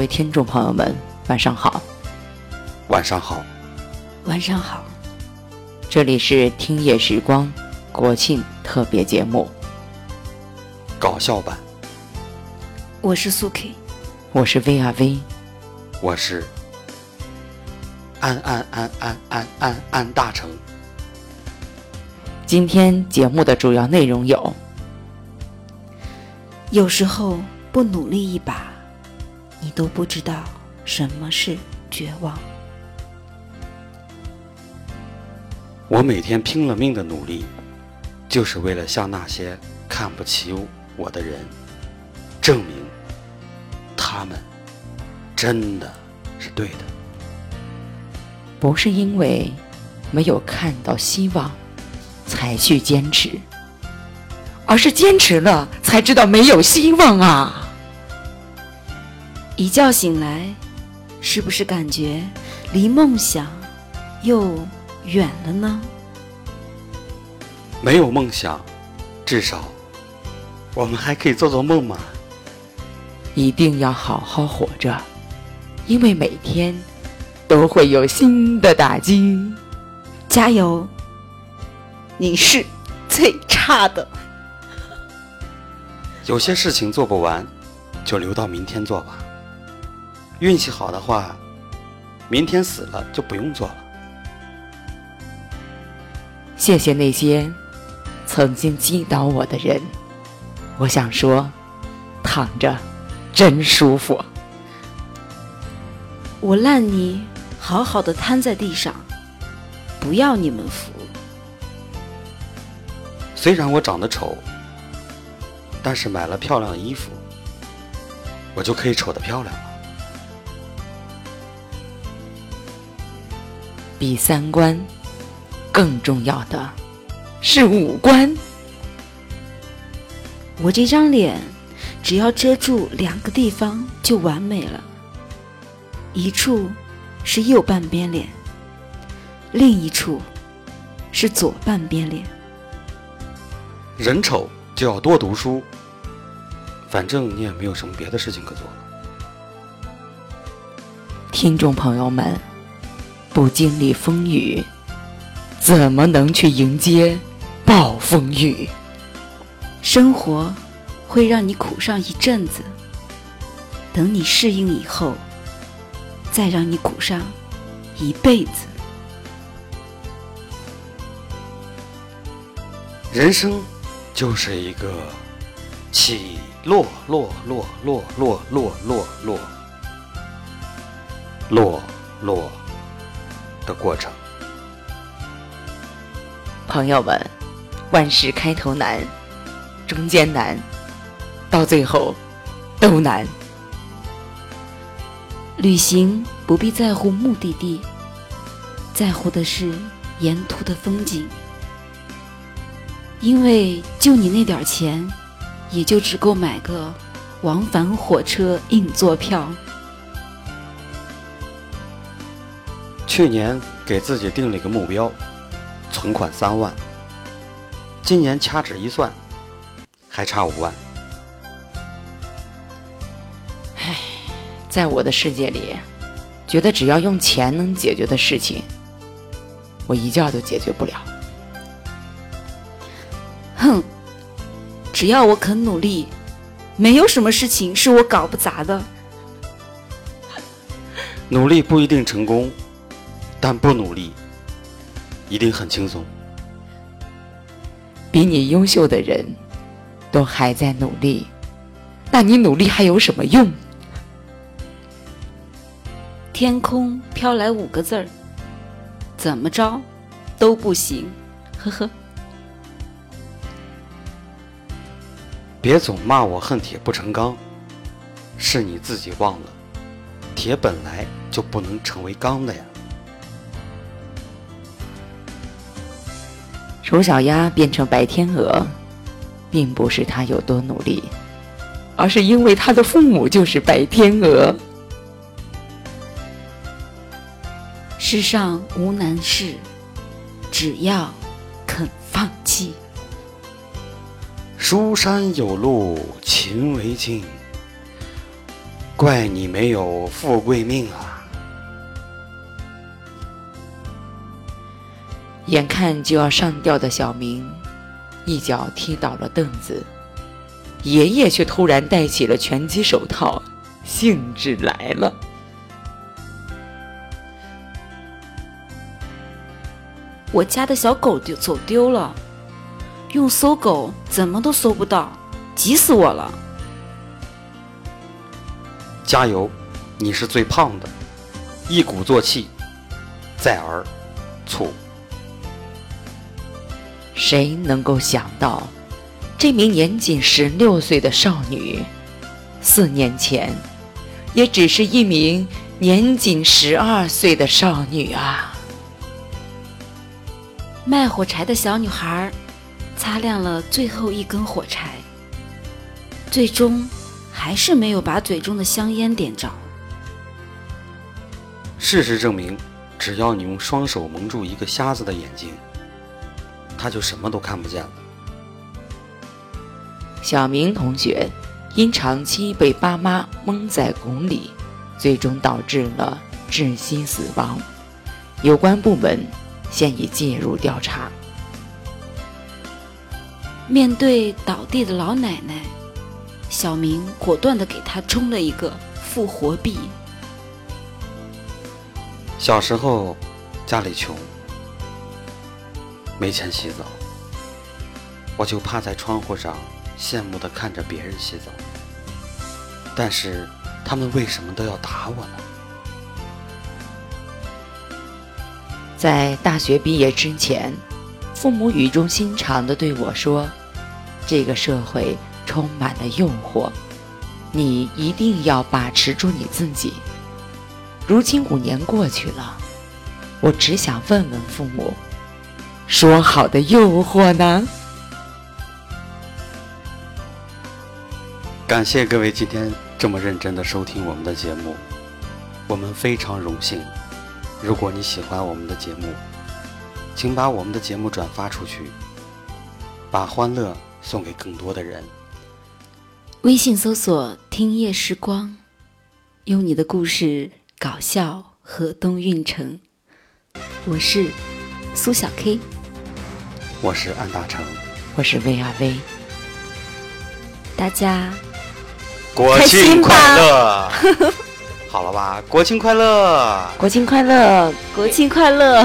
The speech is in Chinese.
各位听众朋友们，晚上好，晚上好，晚上好，这里是听夜时光国庆特别节目，搞笑版，我是苏 K，我是 V R V，我是安安安安安安安大成。今天节目的主要内容有：有时候不努力一把，你都不知道什么是绝望。我每天拼了命的努力，就是为了向那些看不起我的人证明，他们真的是对的。不是因为没有看到希望。才去坚持，而是坚持了才知道没有希望啊！一觉醒来，是不是感觉离梦想又远了呢？没有梦想，至少我们还可以做做梦嘛！一定要好好活着，因为每天都会有新的打击。加油！你是最差的。有些事情做不完，就留到明天做吧。运气好的话，明天死了就不用做了。谢谢那些曾经击倒我的人。我想说，躺着真舒服。我烂泥好好的瘫在地上，不要你们扶。虽然我长得丑，但是买了漂亮的衣服，我就可以丑的漂亮了。比三观更重要的是五官。我这张脸只要遮住两个地方就完美了，一处是右半边脸，另一处是左半边脸。人丑就要多读书，反正你也没有什么别的事情可做了。听众朋友们，不经历风雨，怎么能去迎接暴风雨？生活会让你苦上一阵子，等你适应以后，再让你苦上一辈子。人生。就是一个起落落落落落落落落落落的过程。朋友们，万事开头难，中间难，到最后都难。旅行不必在乎目的地，在乎的是沿途的风景。因为就你那点钱，也就只够买个往返火车硬座票。去年给自己定了一个目标，存款三万。今年掐指一算，还差五万。唉，在我的世界里，觉得只要用钱能解决的事情，我一觉都解决不了。哼，只要我肯努力，没有什么事情是我搞不砸的。努力不一定成功，但不努力一定很轻松。比你优秀的人都还在努力，那你努力还有什么用？天空飘来五个字儿，怎么着都不行。呵呵。别总骂我恨铁不成钢，是你自己忘了，铁本来就不能成为钢的呀。丑小鸭变成白天鹅，并不是它有多努力，而是因为它的父母就是白天鹅。世上无难事，只要肯放弃。书山有路勤为径，怪你没有富贵命啊！眼看就要上吊的小明，一脚踢倒了凳子，爷爷却突然戴起了拳击手套，兴致来了。我家的小狗丢走丢了，用搜狗怎么都搜不到，急死我了！加油，你是最胖的，一鼓作气，再而促。谁能够想到，这名年仅十六岁的少女，四年前，也只是一名年仅十二岁的少女啊！卖火柴的小女孩，擦亮了最后一根火柴，最终还是没有把嘴中的香烟点着。事实证明，只要你用双手蒙住一个瞎子的眼睛，他就什么都看不见了。小明同学因长期被爸妈蒙在鼓里，最终导致了窒息死亡。有关部门。现已介入调查。面对倒地的老奶奶，小明果断地给她充了一个复活币。小时候家里穷，没钱洗澡，我就趴在窗户上羡慕地看着别人洗澡。但是他们为什么都要打我呢？在大学毕业之前，父母语重心长地对我说：“这个社会充满了诱惑，你一定要把持住你自己。”如今五年过去了，我只想问问父母：“说好的诱惑呢？”感谢各位今天这么认真的收听我们的节目，我们非常荣幸。如果你喜欢我们的节目，请把我们的节目转发出去，把欢乐送给更多的人。微信搜索“听夜时光”，用你的故事搞笑河东运城。我是苏小 K，我是安大成，我是薇啊薇。大家国庆快乐！好了吧，国庆快乐！国庆快乐！国庆快乐！